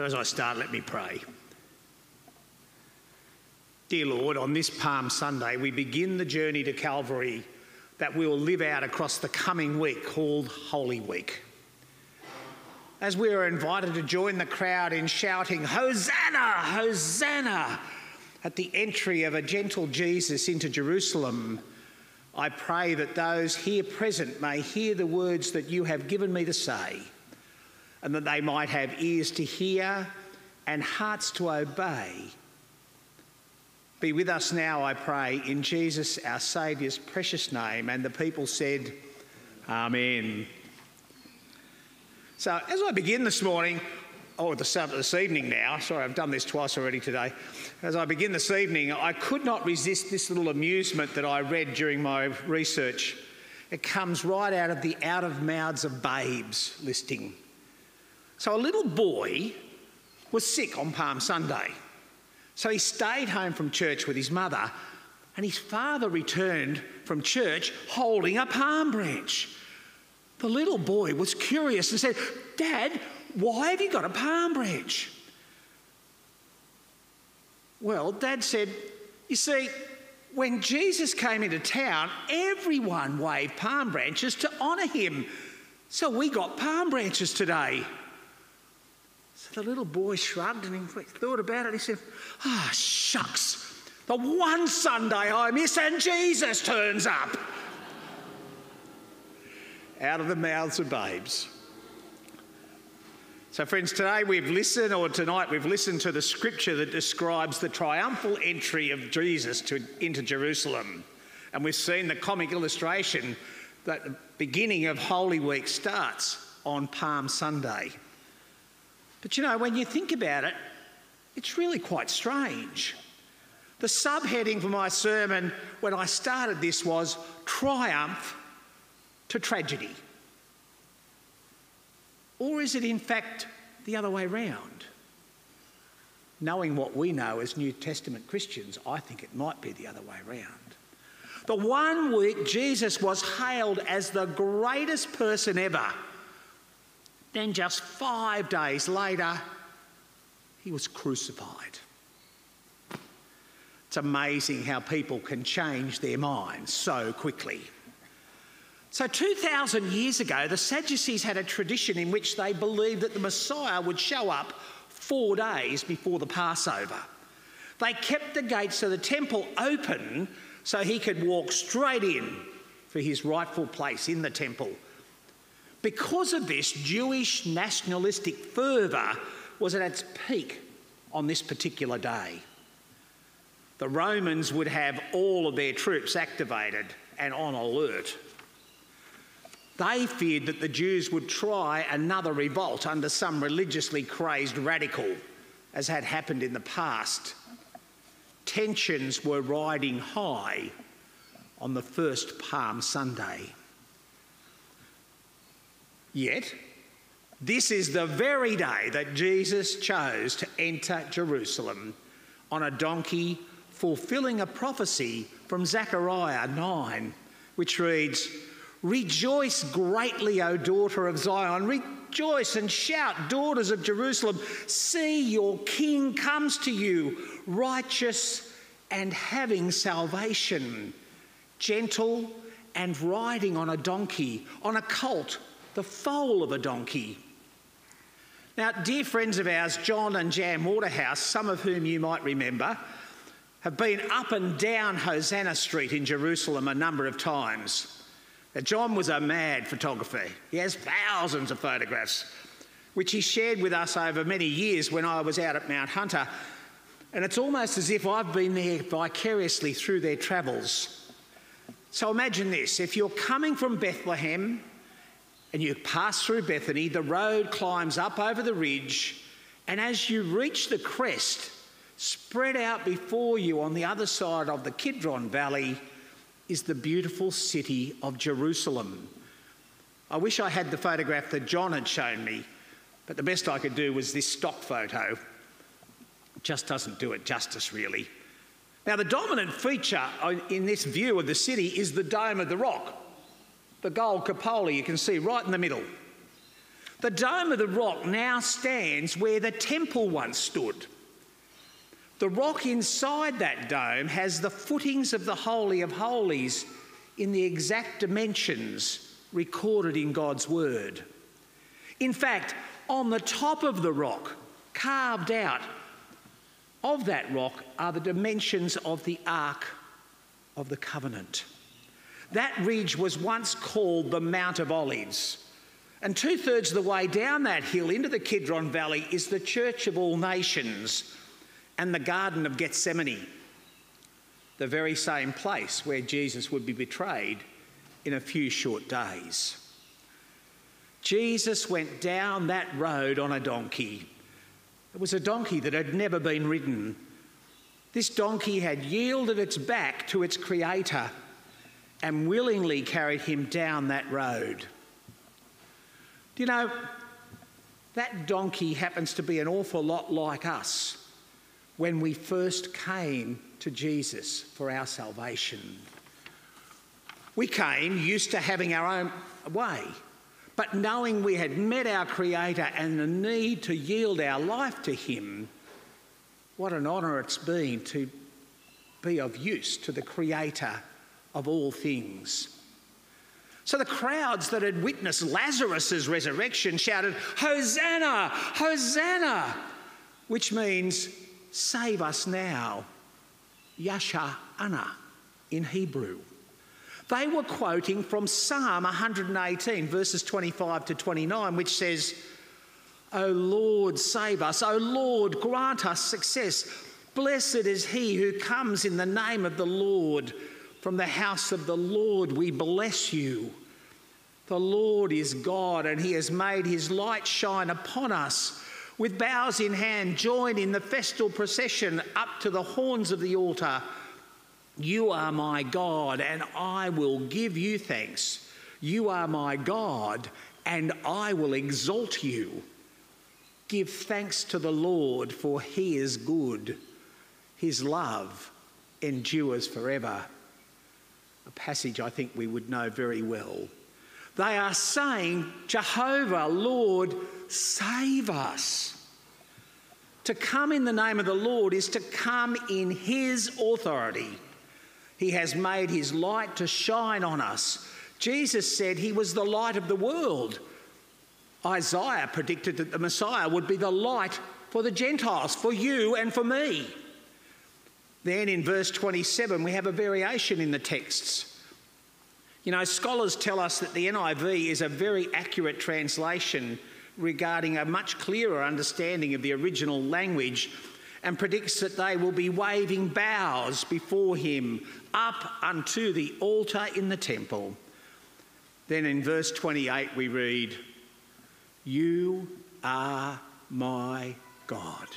So, as I start, let me pray. Dear Lord, on this Palm Sunday, we begin the journey to Calvary that we will live out across the coming week called Holy Week. As we are invited to join the crowd in shouting, Hosanna, Hosanna, at the entry of a gentle Jesus into Jerusalem, I pray that those here present may hear the words that you have given me to say, and that they might have ears to hear and hearts to obey. Be with us now, I pray, in Jesus our Saviour's precious name. And the people said, Amen. So, as I begin this morning, oh, or this, this evening now, sorry, I've done this twice already today. As I begin this evening, I could not resist this little amusement that I read during my research. It comes right out of the Out of Mouths of Babes listing. So, a little boy was sick on Palm Sunday. So, he stayed home from church with his mother, and his father returned from church holding a palm branch. The little boy was curious and said, Dad, why have you got a palm branch? Well, Dad said, You see, when Jesus came into town, everyone waved palm branches to honour him. So we got palm branches today. So the little boy shrugged and he thought about it. He said, Ah, oh, shucks. The one Sunday I miss and Jesus turns up. Out of the mouths of babes. So, friends, today we've listened, or tonight we've listened to the scripture that describes the triumphal entry of Jesus to, into Jerusalem. And we've seen the comic illustration that the beginning of Holy Week starts on Palm Sunday. But you know, when you think about it, it's really quite strange. The subheading for my sermon when I started this was Triumph to Tragedy. Or is it in fact the other way round? Knowing what we know as New Testament Christians, I think it might be the other way round. The one week Jesus was hailed as the greatest person ever. Then, just five days later, he was crucified. It's amazing how people can change their minds so quickly. So, 2,000 years ago, the Sadducees had a tradition in which they believed that the Messiah would show up four days before the Passover. They kept the gates of the temple open so he could walk straight in for his rightful place in the temple. Because of this, Jewish nationalistic fervour was at its peak on this particular day. The Romans would have all of their troops activated and on alert they feared that the Jews would try another revolt under some religiously crazed radical, as had happened in the past. Tensions were riding high on the first Palm Sunday. Yet, this is the very day that Jesus chose to enter Jerusalem on a donkey, fulfilling a prophecy from Zechariah 9, which reads, Rejoice greatly, O daughter of Zion. Rejoice and shout, daughters of Jerusalem. See, your king comes to you, righteous and having salvation, gentle and riding on a donkey, on a colt, the foal of a donkey. Now, dear friends of ours, John and Jan Waterhouse, some of whom you might remember, have been up and down Hosanna Street in Jerusalem a number of times. Now, John was a mad photographer. He has thousands of photographs, which he shared with us over many years when I was out at Mount Hunter. And it's almost as if I've been there vicariously through their travels. So imagine this if you're coming from Bethlehem and you pass through Bethany, the road climbs up over the ridge, and as you reach the crest, spread out before you on the other side of the Kidron Valley is the beautiful city of Jerusalem. I wish I had the photograph that John had shown me, but the best I could do was this stock photo. It just doesn't do it justice, really. Now, the dominant feature in this view of the city is the Dome of the Rock, the gold cupola you can see right in the middle. The dome of the rock now stands where the temple once stood. The rock inside that dome has the footings of the Holy of Holies in the exact dimensions recorded in God's Word. In fact, on the top of the rock, carved out of that rock, are the dimensions of the Ark of the Covenant. That ridge was once called the Mount of Olives. And two thirds of the way down that hill into the Kidron Valley is the Church of All Nations and the Garden of Gethsemane, the very same place where Jesus would be betrayed in a few short days. Jesus went down that road on a donkey. It was a donkey that had never been ridden. This donkey had yielded its back to its creator and willingly carried him down that road. Do you know, that donkey happens to be an awful lot like us when we first came to Jesus for our salvation. We came used to having our own way, but knowing we had met our Creator and the need to yield our life to Him, what an honour it's been to be of use to the Creator of all things. So the crowds that had witnessed Lazarus' resurrection shouted, Hosanna! Hosanna! Which means, save us now. Yasha Ana in Hebrew. They were quoting from Psalm 118, verses 25 to 29, which says, O Lord, save us. O Lord, grant us success. Blessed is he who comes in the name of the Lord. From the house of the Lord we bless you. The Lord is God, and He has made His light shine upon us. With bows in hand, join in the festal procession up to the horns of the altar. You are my God, and I will give you thanks. You are my God, and I will exalt you. Give thanks to the Lord, for he is good. His love endures forever. A passage I think we would know very well. They are saying, Jehovah, Lord, save us. To come in the name of the Lord is to come in His authority. He has made His light to shine on us. Jesus said He was the light of the world. Isaiah predicted that the Messiah would be the light for the Gentiles, for you and for me. Then in verse 27, we have a variation in the texts. You know, scholars tell us that the NIV is a very accurate translation regarding a much clearer understanding of the original language and predicts that they will be waving boughs before him up unto the altar in the temple. Then in verse 28 we read, You are my God.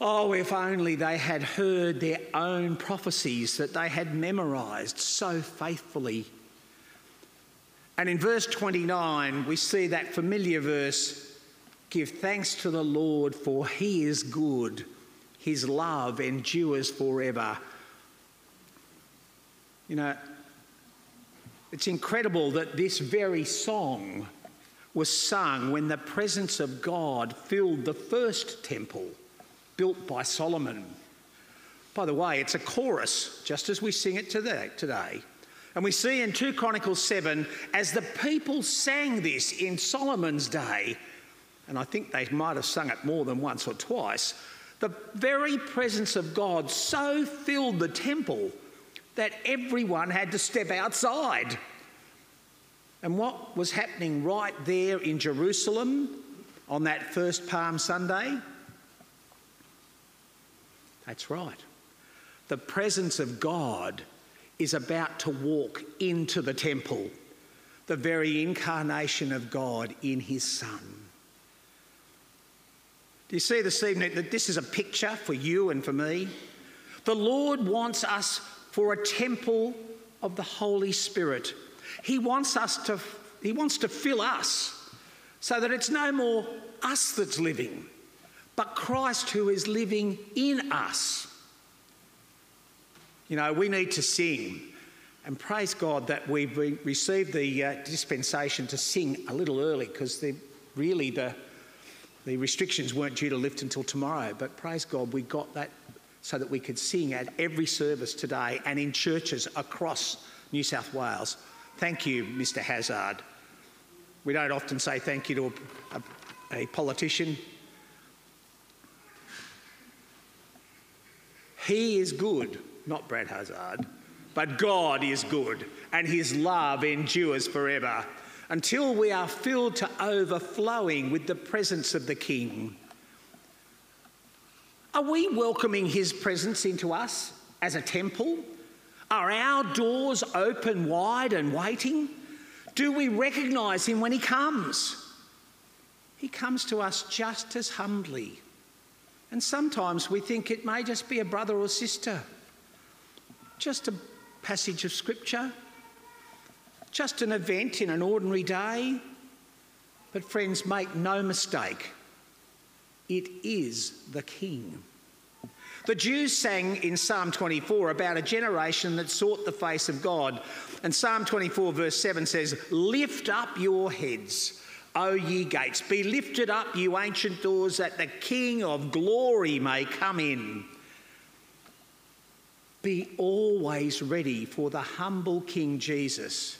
Oh, if only they had heard their own prophecies that they had memorized so faithfully. And in verse 29, we see that familiar verse Give thanks to the Lord, for he is good, his love endures forever. You know, it's incredible that this very song was sung when the presence of God filled the first temple built by Solomon. By the way, it's a chorus, just as we sing it today. And we see in 2 Chronicles 7, as the people sang this in Solomon's day, and I think they might have sung it more than once or twice, the very presence of God so filled the temple that everyone had to step outside. And what was happening right there in Jerusalem on that first Palm Sunday? That's right. The presence of God is about to walk into the temple, the very incarnation of God in his Son. Do you see this evening that this is a picture for you and for me? The Lord wants us for a temple of the Holy Spirit. He wants us to he wants to fill us so that it's no more us that's living, but Christ who is living in us. You know, we need to sing And praise God that we've received the uh, dispensation to sing a little early because really the, the restrictions weren't due to lift until tomorrow. But praise God, we got that so that we could sing at every service today and in churches across New South Wales. Thank you, Mr. Hazzard. We don't often say thank you to a, a, a politician. He is good, not Brad Hazzard, but God is good and his love endures forever until we are filled to overflowing with the presence of the King. Are we welcoming his presence into us as a temple? Are our doors open wide and waiting? Do we recognise him when he comes? He comes to us just as humbly. And sometimes we think it may just be a brother or sister, just a passage of scripture, just an event in an ordinary day. But, friends, make no mistake, it is the King. The Jews sang in Psalm 24 about a generation that sought the face of God. And Psalm 24, verse 7 says, Lift up your heads, O ye gates, be lifted up, you ancient doors, that the King of glory may come in. Be always ready for the humble King Jesus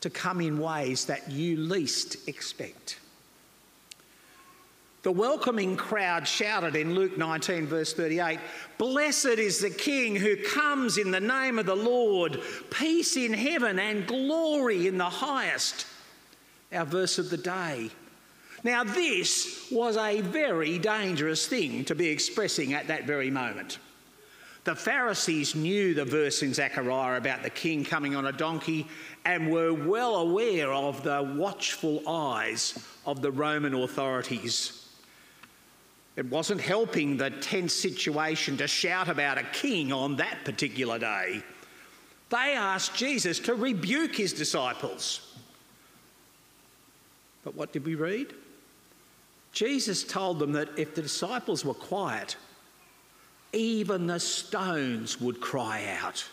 to come in ways that you least expect. The welcoming crowd shouted in Luke 19, verse 38 Blessed is the King who comes in the name of the Lord, peace in heaven and glory in the highest. Our verse of the day. Now, this was a very dangerous thing to be expressing at that very moment. The Pharisees knew the verse in Zechariah about the king coming on a donkey and were well aware of the watchful eyes of the Roman authorities. It wasn't helping the tense situation to shout about a king on that particular day. They asked Jesus to rebuke his disciples. But what did we read? Jesus told them that if the disciples were quiet, even the stones would cry out.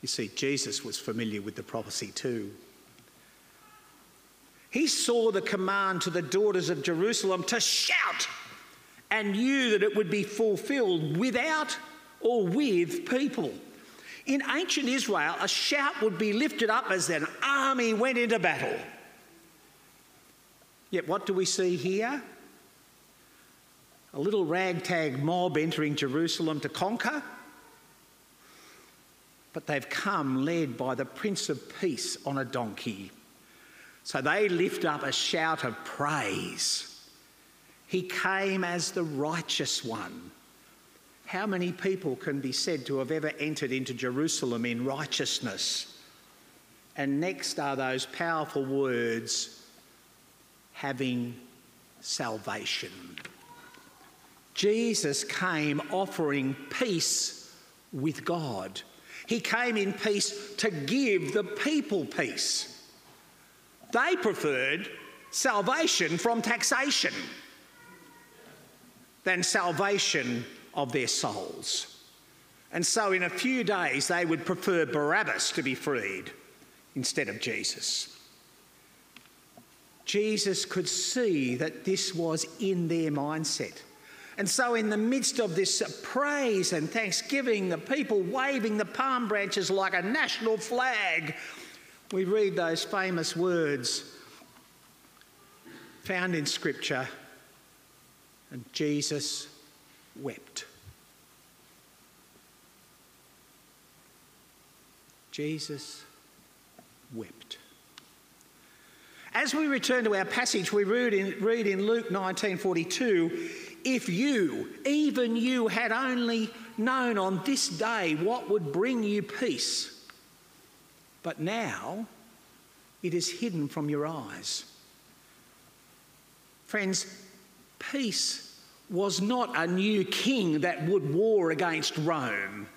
You see, Jesus was familiar with the prophecy too. He saw the command to the daughters of Jerusalem to shout and knew that it would be fulfilled without or with people. In ancient Israel, a shout would be lifted up as an army went into battle. Yet, what do we see here? A little ragtag mob entering Jerusalem to conquer. But they've come led by the Prince of Peace on a donkey. So they lift up a shout of praise. He came as the righteous one. How many people can be said to have ever entered into Jerusalem in righteousness? And next are those powerful words having salvation. Jesus came offering peace with God. He came in peace to give the people peace. They preferred salvation from taxation than salvation of their souls. And so, in a few days, they would prefer Barabbas to be freed instead of Jesus. Jesus could see that this was in their mindset. And so, in the midst of this praise and thanksgiving, the people waving the palm branches like a national flag, we read those famous words found in Scripture, and Jesus wept. Jesus wept. As we return to our passage, we read in, read in Luke 19:42, if you, even you, had only known on this day what would bring you peace but now it is hidden from your eyes. Friends, peace was not a new king that would war against Rome.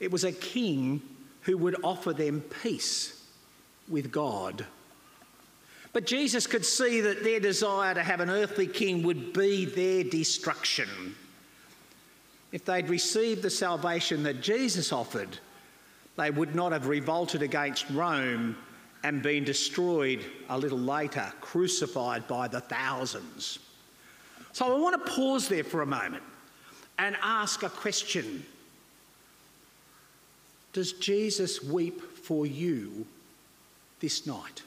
It was a king who would offer them peace with God. But Jesus could see that their desire to have an earthly king would be their destruction. If they'd received the salvation that Jesus offered, they would not have revolted against Rome and been destroyed a little later, crucified by the thousands. So I want to pause there for a moment and ask a question Does Jesus weep for you this night?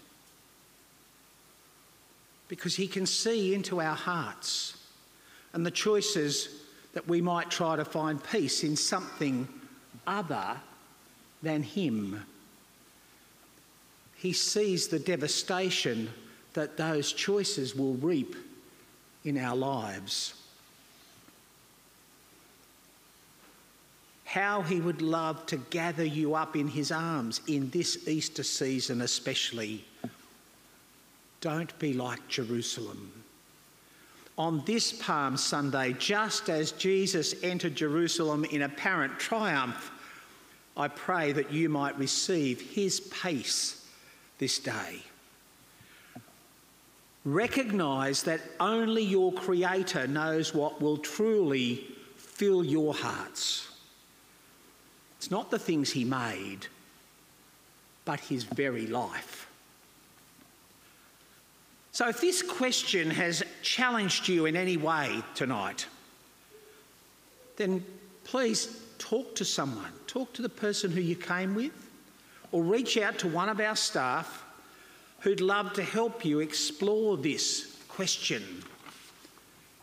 Because he can see into our hearts and the choices that we might try to find peace in something other than him. He sees the devastation that those choices will reap in our lives. How he would love to gather you up in his arms in this Easter season, especially. Don't be like Jerusalem. On this Palm Sunday, just as Jesus entered Jerusalem in apparent triumph, I pray that you might receive his peace this day. Recognise that only your Creator knows what will truly fill your hearts. It's not the things He made, but His very life. So, if this question has challenged you in any way tonight, then please talk to someone. Talk to the person who you came with, or reach out to one of our staff who'd love to help you explore this question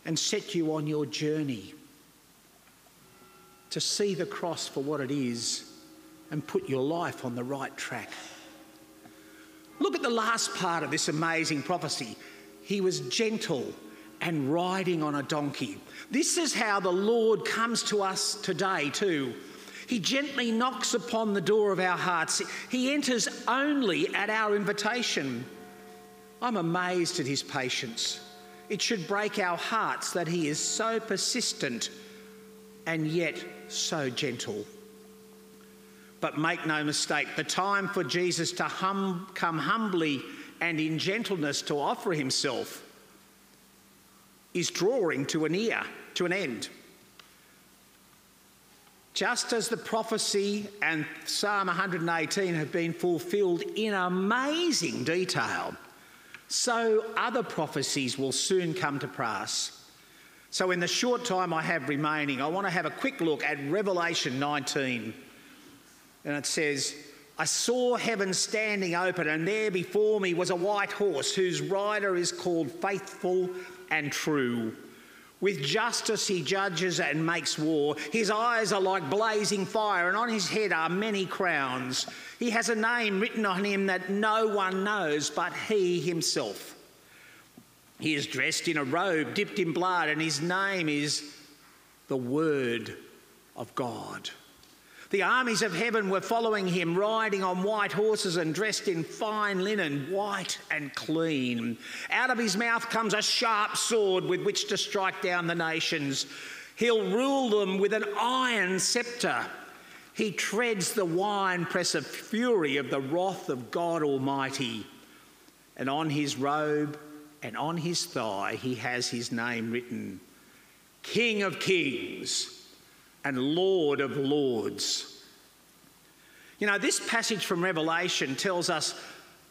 and set you on your journey to see the cross for what it is and put your life on the right track. Look at the last part of this amazing prophecy. He was gentle and riding on a donkey. This is how the Lord comes to us today, too. He gently knocks upon the door of our hearts. He enters only at our invitation. I'm amazed at his patience. It should break our hearts that he is so persistent and yet so gentle. But make no mistake, the time for Jesus to hum, come humbly and in gentleness to offer himself is drawing to an ear, to an end. Just as the prophecy and Psalm 118 have been fulfilled in amazing detail, so other prophecies will soon come to pass. So, in the short time I have remaining, I want to have a quick look at Revelation 19. And it says, I saw heaven standing open, and there before me was a white horse whose rider is called Faithful and True. With justice he judges and makes war. His eyes are like blazing fire, and on his head are many crowns. He has a name written on him that no one knows but he himself. He is dressed in a robe dipped in blood, and his name is the Word of God. The armies of heaven were following him, riding on white horses and dressed in fine linen, white and clean. Out of his mouth comes a sharp sword with which to strike down the nations. He'll rule them with an iron scepter. He treads the winepress of fury of the wrath of God Almighty. And on his robe and on his thigh, he has his name written King of Kings and Lord of Lords. You know, this passage from Revelation tells us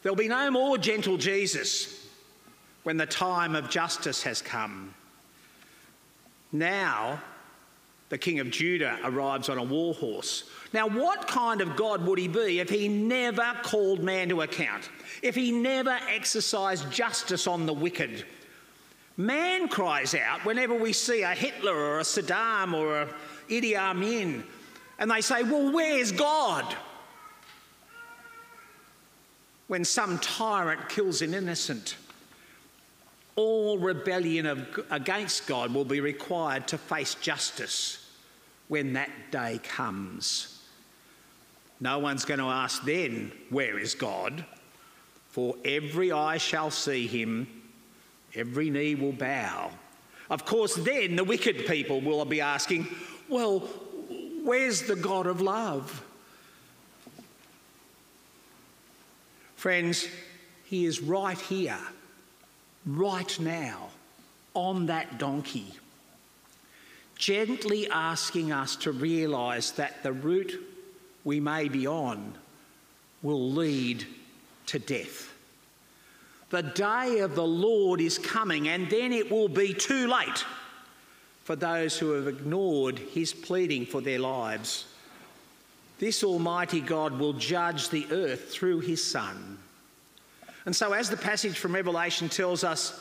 there'll be no more gentle Jesus when the time of justice has come. Now, the king of Judah arrives on a war horse. Now, what kind of God would he be if he never called man to account? If he never exercised justice on the wicked? Man cries out whenever we see a Hitler or a Saddam or a Idi Amin, and they say, Well, where's God? When some tyrant kills an innocent, all rebellion of, against God will be required to face justice when that day comes. No one's going to ask then, Where is God? For every eye shall see him, every knee will bow. Of course, then the wicked people will be asking, well, where's the God of love? Friends, He is right here, right now, on that donkey, gently asking us to realise that the route we may be on will lead to death. The day of the Lord is coming, and then it will be too late for those who have ignored his pleading for their lives. This Almighty God will judge the earth through his Son. And so, as the passage from Revelation tells us,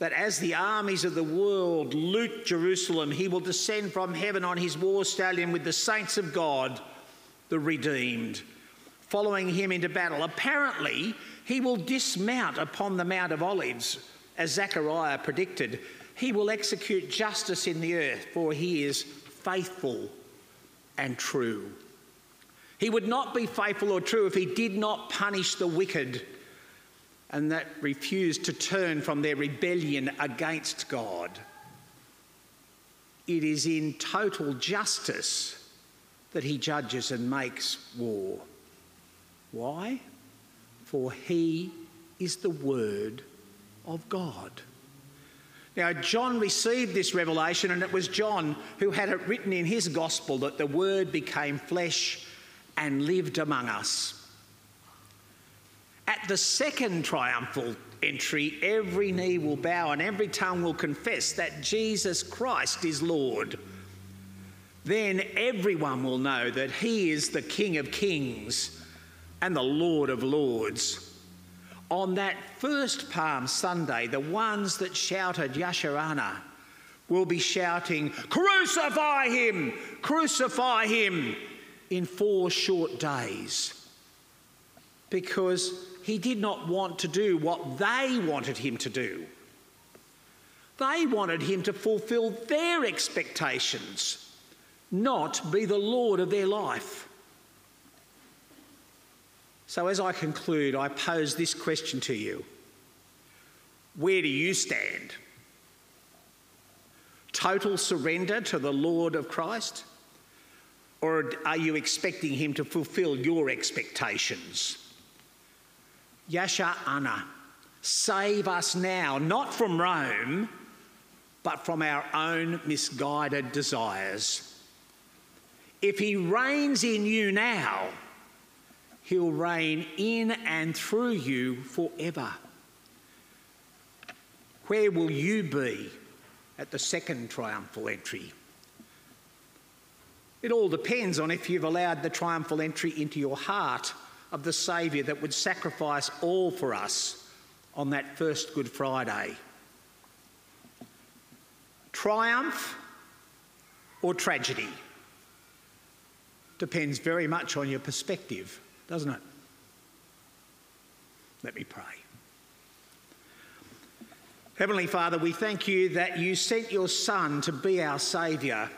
that as the armies of the world loot Jerusalem, he will descend from heaven on his war stallion with the saints of God, the redeemed, following him into battle. Apparently, he will dismount upon the Mount of Olives, as Zechariah predicted. He will execute justice in the earth, for he is faithful and true. He would not be faithful or true if he did not punish the wicked and that refused to turn from their rebellion against God. It is in total justice that he judges and makes war. Why? For he is the Word of God. Now, John received this revelation, and it was John who had it written in his gospel that the Word became flesh and lived among us. At the second triumphal entry, every knee will bow and every tongue will confess that Jesus Christ is Lord. Then everyone will know that he is the King of Kings and the Lord of Lords. On that first Palm Sunday, the ones that shouted Yasharana will be shouting, Crucify him! Crucify him! in four short days. Because he did not want to do what they wanted him to do. They wanted him to fulfill their expectations, not be the Lord of their life. So, as I conclude, I pose this question to you Where do you stand? Total surrender to the Lord of Christ? Or are you expecting him to fulfill your expectations? Yasha Anna, save us now, not from Rome, but from our own misguided desires. If he reigns in you now, he'll reign in and through you forever. Where will you be at the second triumphal entry? It all depends on if you've allowed the triumphal entry into your heart of the Saviour that would sacrifice all for us on that first Good Friday. Triumph or tragedy depends very much on your perspective, doesn't it? Let me pray. Heavenly Father, we thank you that you sent your Son to be our Saviour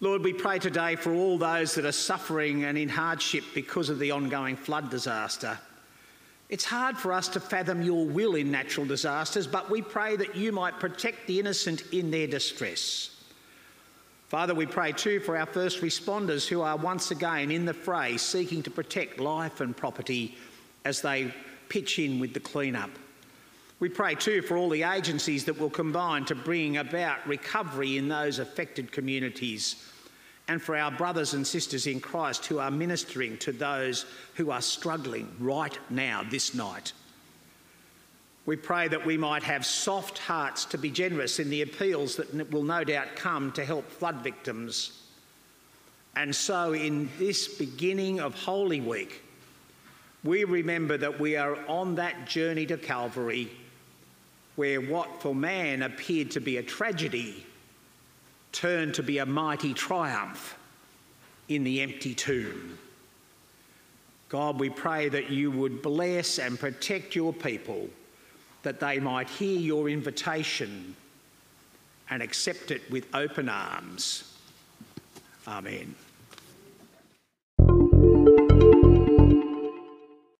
Lord, we pray today for all those that are suffering and in hardship because of the ongoing flood disaster. It's hard for us to fathom your will in natural disasters, but we pray that you might protect the innocent in their distress. Father, we pray too for our first responders who are once again in the fray seeking to protect life and property as they pitch in with the clean-up. We pray too for all the agencies that will combine to bring about recovery in those affected communities and for our brothers and sisters in Christ who are ministering to those who are struggling right now, this night. We pray that we might have soft hearts to be generous in the appeals that will no doubt come to help flood victims. And so, in this beginning of Holy Week, we remember that we are on that journey to Calvary where what for man appeared to be a tragedy turned to be a mighty triumph in the empty tomb. God, we pray that you would bless and protect your people, that they might hear your invitation and accept it with open arms. Amen.